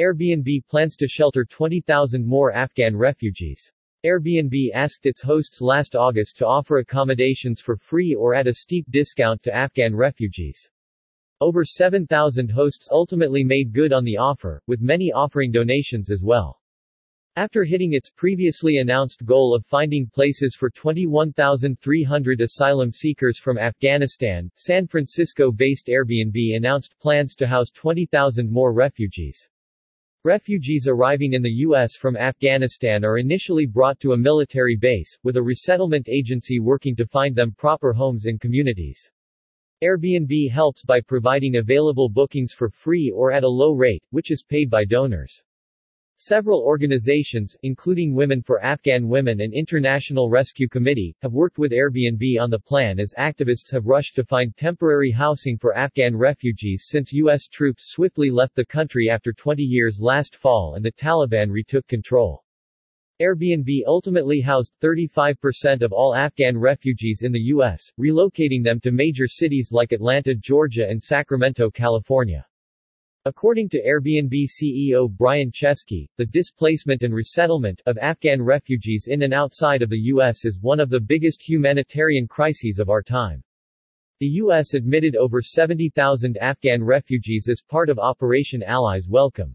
Airbnb plans to shelter 20,000 more Afghan refugees. Airbnb asked its hosts last August to offer accommodations for free or at a steep discount to Afghan refugees. Over 7,000 hosts ultimately made good on the offer, with many offering donations as well. After hitting its previously announced goal of finding places for 21,300 asylum seekers from Afghanistan, San Francisco-based Airbnb announced plans to house 20,000 more refugees. Refugees arriving in the U.S. from Afghanistan are initially brought to a military base, with a resettlement agency working to find them proper homes and communities. Airbnb helps by providing available bookings for free or at a low rate, which is paid by donors. Several organizations, including Women for Afghan Women and International Rescue Committee, have worked with Airbnb on the plan as activists have rushed to find temporary housing for Afghan refugees since U.S. troops swiftly left the country after 20 years last fall and the Taliban retook control. Airbnb ultimately housed 35% of all Afghan refugees in the U.S., relocating them to major cities like Atlanta, Georgia and Sacramento, California. According to Airbnb CEO Brian Chesky, the displacement and resettlement of Afghan refugees in and outside of the U.S. is one of the biggest humanitarian crises of our time. The U.S. admitted over 70,000 Afghan refugees as part of Operation Allies Welcome.